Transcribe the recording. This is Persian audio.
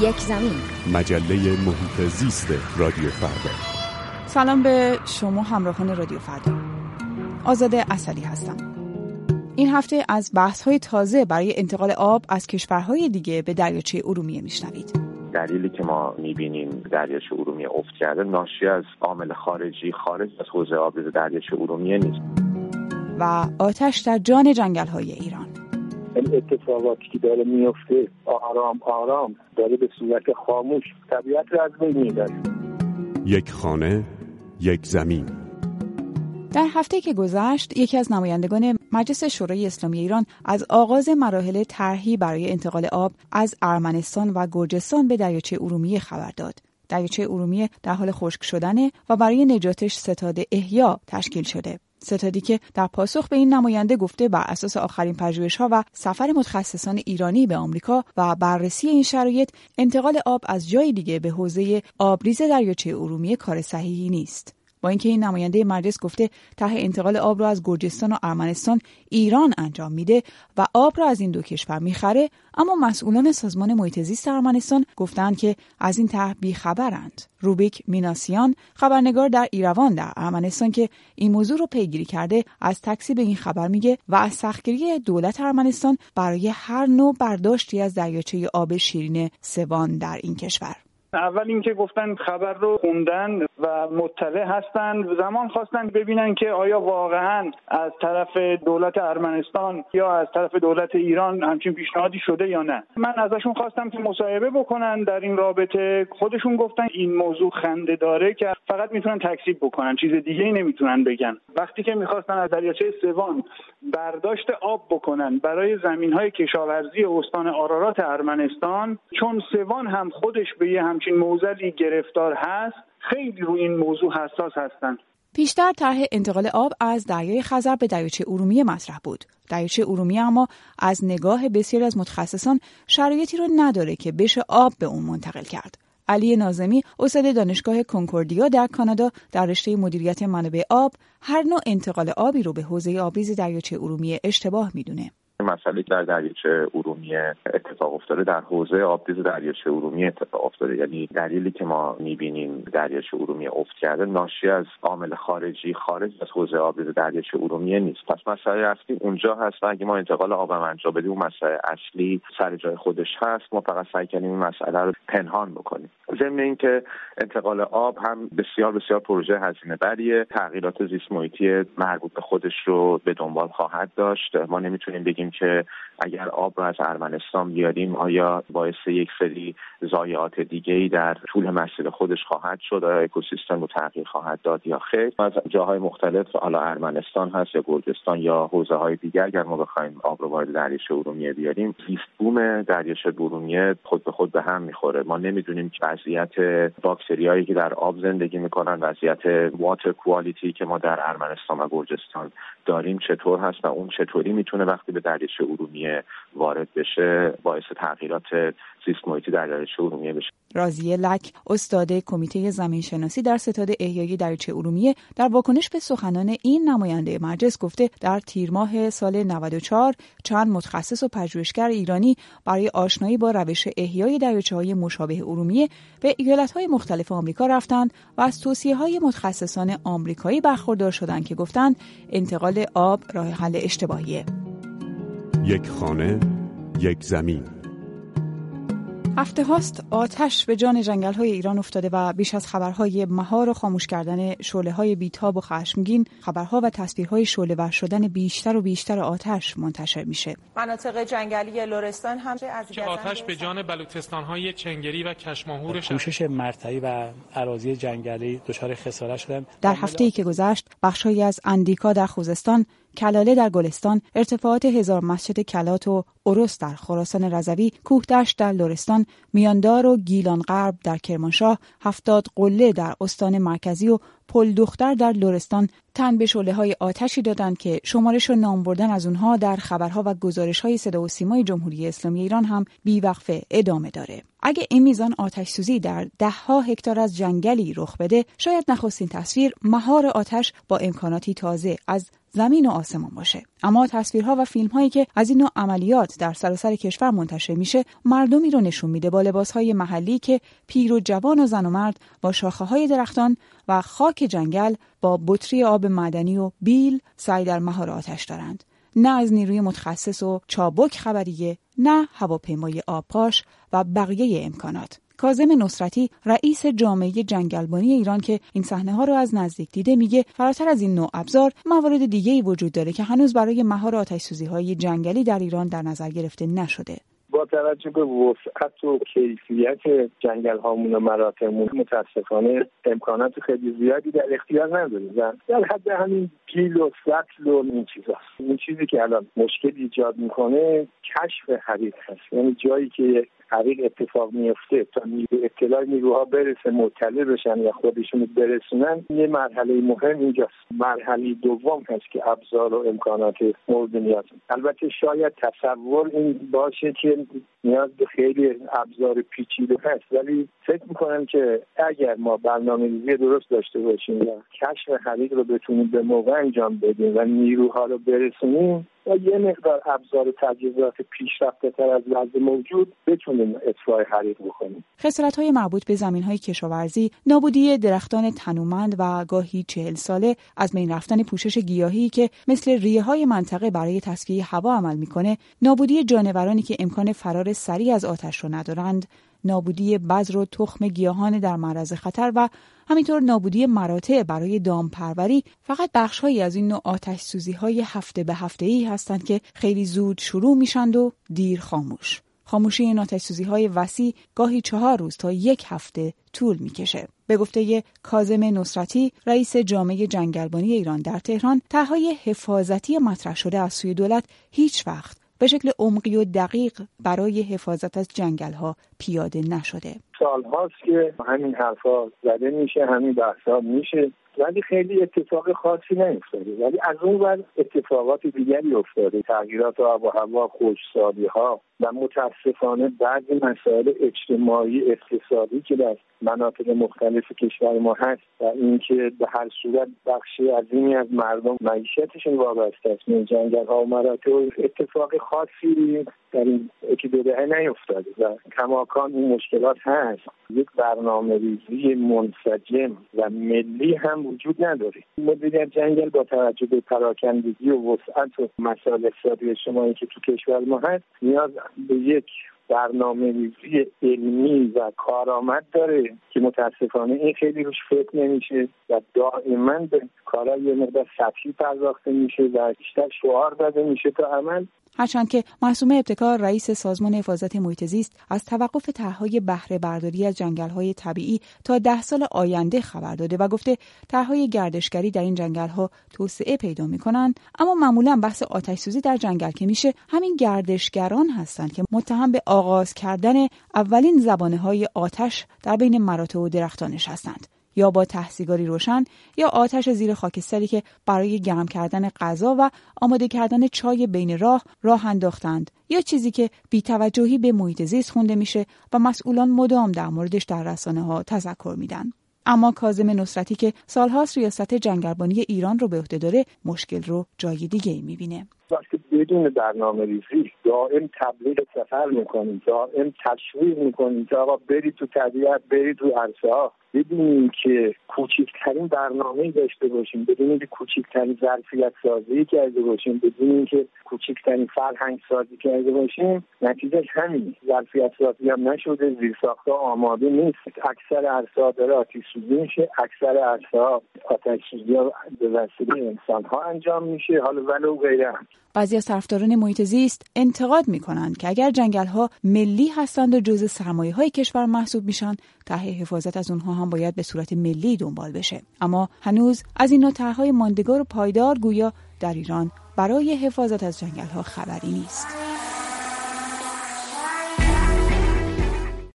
یک زمین. مجله محیط زیست رادیو فردا. سلام به شما همراهان رادیو فردا. آزاده اصلی هستم. این هفته از بحث های تازه برای انتقال آب از کشورهای دیگه به دریاچه ارومیه میشنوید. دلیلی که ما می‌بینیم دریاچه ارومیه افت کرده ناشی از عامل خارجی خارج از حوزه آبریز دریاچه ارومیه نیست. و آتش در جان جنگل های ایران. این اتفاقاتی که داره میفته آرام آرام داره به صورت خاموش طبیعت رو از بین می‌بره یک خانه یک زمین در هفته که گذشت یکی از نمایندگان مجلس شورای اسلامی ایران از آغاز مراحل طرحی برای انتقال آب از ارمنستان و گرجستان به دریاچه ارومیه خبر داد. دریاچه ارومیه در حال خشک شدنه و برای نجاتش ستاد احیا تشکیل شده. ستادی که در پاسخ به این نماینده گفته بر اساس آخرین پژوهش ها و سفر متخصصان ایرانی به آمریکا و بررسی این شرایط انتقال آب از جای دیگه به حوزه آبریز دریاچه ارومیه کار صحیحی نیست. با اینکه این نماینده مجلس گفته ته انتقال آب را از گرجستان و ارمنستان ایران انجام میده و آب را از این دو کشور می‌خره اما مسئولان سازمان محیط زیست ارمنستان گفتند که از این طرح بیخبرند. روبیک میناسیان خبرنگار در ایروان در ارمنستان که این موضوع رو پیگیری کرده از تکسیب این خبر میگه و از سختگیری دولت ارمنستان برای هر نوع برداشتی از دریاچه آب شیرین سوان در این کشور. اول اینکه گفتن خبر رو خوندن و مطلع هستند زمان خواستن ببینن که آیا واقعا از طرف دولت ارمنستان یا از طرف دولت ایران همچین پیشنهادی شده یا نه. من ازشون خواستم که مصاحبه بکنن در این رابطه. خودشون گفتن این موضوع خنده داره که فقط می‌تونن تکذیب بکنن چیز دیگه ای نمی‌تونن بگن وقتی که می‌خواستن از دریاچه سوان برداشت آب بکنن برای زمین های کشاورزی استان آرارات ارمنستان چون سوان هم خودش به یه همچین موزلی گرفتار هست خیلی روی این موضوع حساس هستند پیشتر طرح انتقال آب از دریای خزر به دریاچه ارومیه مطرح بود. دریاچه ارومیه اما از نگاه بسیاری از متخصصان شرایطی رو نداره که بشه آب به اون منتقل کرد. علی نازمی استاد دانشگاه کنکوردیا در کانادا در رشته مدیریت منابع آب هر نوع انتقال آبی رو به حوزه آبریز دریاچه ارومیه اشتباه می‌دونه. مسئله در دریاچه ارومیه اتفاق افتاده. در حوزه آبریز دریاچه ارومیه اتفاق افتاده. یعنی دلیلی که ما می‌بینیم دریاچه ارومیه افت کرده ناشی از عامل خارجی خارج از حوزه آبریز دریاچه ارومیه نیست. پس مسئله اصلی اونجا هست و اگه ما انتقال آبم انجام بدیم اون مسئله اصلی سر جای خودش هست. ما فقط سعی کنیم این مسئله رو پنهان بکنیم. ضمن اینکه انتقال آب هم بسیار بسیار پروژه هزینه بریه. تغییرات زیست محیطی مربوط به خودش رو به دنبال خواهد داشت. ما نمی‌تونیم بگیم که اگر آب رو از ارمنستان بیاریم آیا باعث یک سری ضایعات دیگه ای در طول مسیر خودش خواهد شد؟ آیا اکوسیستم رو تغییر خواهد داد یا خیر؟ از جاهای مختلف حالا ارمنستان هست یا گرجستان یا حوزه های دیگر اگر ما بخوایم آب رو وارد دریاچه ارومیه بیاریم زیست بوم دریاچه ارومیه خود به خود به هم می‌خوره. ما نمی‌دونیم وضعیت باکتریایی که در آب زندگی می‌کنن وضعیت واتر کوالیتی که ما در ارمنستان و گرجستان داریم چطور هست و اون چطوری می‌تونه وقتی به دریاچه ارومیه وارد بشه باعث تغییرات زیست محیطی در دریاچه ارومیه بشه. رازیه لک استاد کمیته زمین شناسی در ستاد احیای دریاچه ارومیه در واکنش به سخنان این نماینده مجلس گفته در تیر ماه سال 94 چند متخصص و پژوهشگر ایرانی برای آشنایی با روش احیای دریاچه های مشابه ارومیه به ایالت های مختلف آمریکا رفتند و از توصیه های متخصصان آمریکایی برخوردار شدند که گفتند انتقال آب راه حل اشتباهیه. یک خانه یک زمین. هفته هاست آتش به جان جنگل های ایران افتاده و بیش از خبرهای مهار و خاموش کردن شعله های بیتاب و خشمگین خبرها و تصویرهای شعله ور شدن بیشتر و بیشتر آتش منتشر میشه. مناطق جنگلی لرستان هم از که آتش به جان بلوچستان های چنگری و کشماهور کوشش مرتعی و اراضی جنگلی دچار خسارت شدن. در هفته ای که گذشت بخشهایی از اندیکا در خوزستان کلاله در گلستان، ارتفاعات هزار مسجد کلات و اروس در خراسان رضوی، کوهدشت در لرستان، میاندار و گیلان غرب در کرمانشاه، هفتاد قله در استان مرکزی و پل دختر در لرستان تن به شعله های آتشی دادند که شمارش و نام بردن از اونها در خبرها و گزارش های صدا و سیمای جمهوری اسلامی ایران هم بیوقفه ادامه داره. اگه این میزان آتش سوزی در دهها هکتار از جنگلی رخ بده شاید نخستین تصویر مهار آتش با امکاناتی تازه از زمین و آسمان باشه. اما تصویرها و فیلم هایی که از این نوع عملیات در سراسر کشور منتشر میشه مردمی رو نشون میده با لباس های محلی که پیر و جوان و زن و مرد با شاخه های درختان و خاک جنگل با بطری آب معدنی و بیل سعی در مهار آتش دارند. نه از نیروی متخصص و چابک خبریه نه هواپیمای آبپاش و بقیه امکانات. کازم نصرتی رئیس جامعه جنگلبانی ایران که این صحنه ها رو از نزدیک دیده میگه فراتر از این نوع ابزار موارد دیگه ای وجود داره که هنوز برای مهار آتش سوزی های جنگلی در ایران در نظر گرفته نشده. با توجه به وسعت و کیفیت جنگل هامون و مراتعمون متاسفانه امکانات خیلی زیادی در اختیار نداریم. در حد همین گیل و سطل و این چیزاست. این چیزی که الان مشکل ایجاد می‌کنه کشف حریق هست. یعنی جایی که حریق اتفاق میفته تا اطلاع نیروها برسه مطلع بشن یا خودشون برسونن یه مرحله مهم اینجاست. مرحله دوم هست که ابزار و امکانات مورد نیاز. البته شاید تصور این باشه که نیاز به خیلی ابزار پیچیده هست ولی فکر می‌کنم که اگر ما برنامه ریزی درست داشته باشیم و کشف حریق رو بتونیم به موقع انجام بدیم و نیروها رو برسونیم و یه مقدار ابزار تجهیزات پیشرفته تر از وضع موجود بتونیم اطفاء حریق بکنیم. خسارت های مربوط به زمین های کشاورزی نابودی درختان تنومند و گاهی چهل ساله از بین رفتن پوشش گیاهی که مثل ریه های منطقه برای تصفیه هوا عمل می‌کنه نابودی جانورانی که امکان فرار سریع از آتش رو ندارند. نابودی بذر و تخم گیاهان در معرض خطر و همینطور نابودی مراتع برای دامپروری فقط بخشهایی از این نوع آتش سوزی های هفته به هفته ای هستند که خیلی زود شروع میشند و دیر خاموش. خاموشی این آتش سوزی های وسیع گاهی چهار روز تا یک هفته طول می‌کشه. به گفته کازم نصرتی رئیس جامعه جنگلبانی ایران در تهران طرحهای حفاظتی مطرح شده از سوی دولت هیچ وقت به شکل عمقی و دقیق برای حفاظت از جنگل ها پیاده نشده. سال هاست که همین حرفا زده میشه همین بحثا میشه. ولی خیلی اتفاق خاصی نیفتاده. ولی از اون ور اتفاقات دیگری افتاده. تغییرات آب و هوا خوشسالی ها و متاسفانه بعضی مسائل اجتماعی اقتصادی که در مناطق مختلف کشور ما هست و اینکه به هر صورت بخشی عظیمی از مردم معیشتشون وابسته است. به جنگل ها و مراتع اتفاق خاصی در این یکی دو دهه نیفتاده و کماکان این مشکلات هست. یک برنامه ریزی منسجم و ملی هم وجود نداره. مدیریت جنگل با توجه به پراکندگی و وسعت و مسائل اقتصادی اجتماعی که تو کشور ما هست نیاز به یک برنامه ریزی علمی و کارآمد داره که متاسفانه این خیلی روش فکر نمیشه و دائما به کارهای یه مقدار سطحی پرداخته میشه و بیشتر شعار داده میشه تا عمل. هرچند که معصومه ابتکار رئیس سازمان حفاظت محیط زیست از توقف طرحهای بهره برداری از جنگل‌های طبیعی تا ده سال آینده خبر داده و گفته طرحهای گردشگری در این جنگل‌ها توسعه پیدا می‌کنند اما معمولا بحث آتش سوزی در جنگل که میشه همین گردشگران هستند که متهم به آغاز کردن اولین زبانه های آتش در بین مراتع و درختانش هستند. یا با تحصیگاری روشن یا آتش زیر خاکستری که برای گرم کردن غذا و آماده کردن چای بین راه راه انداختند. یا چیزی که بیتوجهی به محیط زیست خونده میشه و مسئولان مدام در موردش در رسانه ها تذکر میدن. اما کازم نصرتی که سالهاست ریاست جنگلبانی ایران رو به عهده داره مشکل رو جای دیگه می‌بینه. وقتی بدون برنامه ریزی دائم تبلیغ سفر می‌کنیم دائم تشویق می‌کنیم که آقا برید تو طبیعت برید تو عرصه ها. بدونیم که کوچکترین برنامه داشته باشیم بدونیم که کوچکترین ظرفیت سازی کرده باشیم بدونیم که کوچکترین فرهنگ سازی کرده باشیم. نتیجه همین ظرفیت سازی هم نشده زیرساختها آماده نیست. اکثر عرصه داره آتیش سوزی میشه اکثر عرصه ها آتش سوزی به وسیله انسان ها انجام میشه حالا ولو غیره بعضی از طرفداران محیط زیست انتقاد می کنند که اگر جنگل ها ملی هستند و جزء سرمایه های کشور محسوب میشن طرح حفاظت از اونها هم باید به صورت ملی دنبال بشه اما هنوز از این نوع طرحهای ماندگار و پایدار گویا در ایران برای حفاظت از جنگل ها خبری نیست.